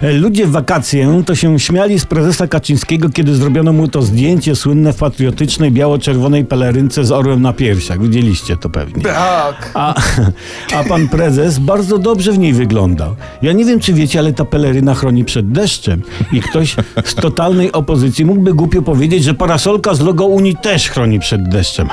E, Ludzie w wakacje to się śmiali z prezesa Kaczyńskiego, kiedy zrobiono mu to zdjęcie słynne w patriotycznej biało-czerwonej pelerynce z orłem na piersiach. Widzieliście to pewnie. Tak. A, a pan prezes bardzo dobrze w niej wyglądał. Ja nie wiem, czy wiecie, ale ta peleryna chroni przed deszczem. I ktoś z totalnej opozycji mógłby głupio powiedzieć, że parasolka z logo Unii też chroni przed deszczem.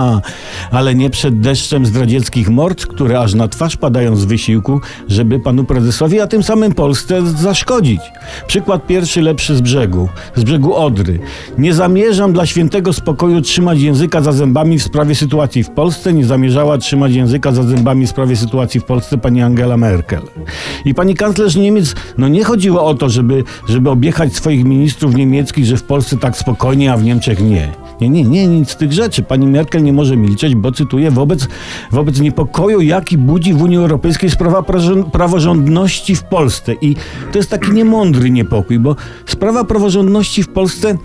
ale nie przed deszczem zdradzieckich mord, które aż na twarz padają z wysiłku, żeby panu prezesowi, a tym samym Polsce zaszkodzić. Przykład pierwszy lepszy z brzegu, z brzegu Odry. Nie zamierzam dla świętego spokoju trzymać języka za zębami w sprawie sytuacji w Polsce. Nie zamierzała trzymać języka za zębami w sprawie sytuacji w Polsce pani Angela Merkel. I pani kanclerz Niemiec, no nie chodziło o to, żeby, żeby objechać swoich ministrów niemieckich, że w Polsce tak spokojnie, a w Niemczech nie. Nie, nie, nie, nic z tych rzeczy. Pani Merkel nie może milczeć, bo cytuję, wobec, wobec niepokoju, jaki budzi w Unii Europejskiej sprawa praworządności w Polsce. I to jest taki niemądry niepokój, bo sprawa praworządności w Polsce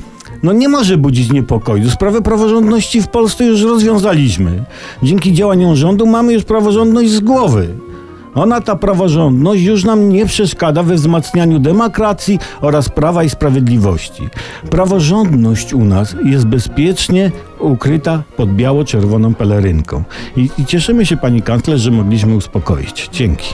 no nie może budzić niepokoju. Sprawę praworządności w Polsce już rozwiązaliśmy. Dzięki działaniom rządu mamy już praworządność z głowy. Ona, ta praworządność, już nam nie przeszkadza we wzmacnianiu demokracji oraz prawa i sprawiedliwości. Praworządność u nas jest bezpiecznie ukryta pod biało-czerwoną pelerynką. I, I cieszymy się, pani kanclerz, że mogliśmy uspokoić. Dzięki.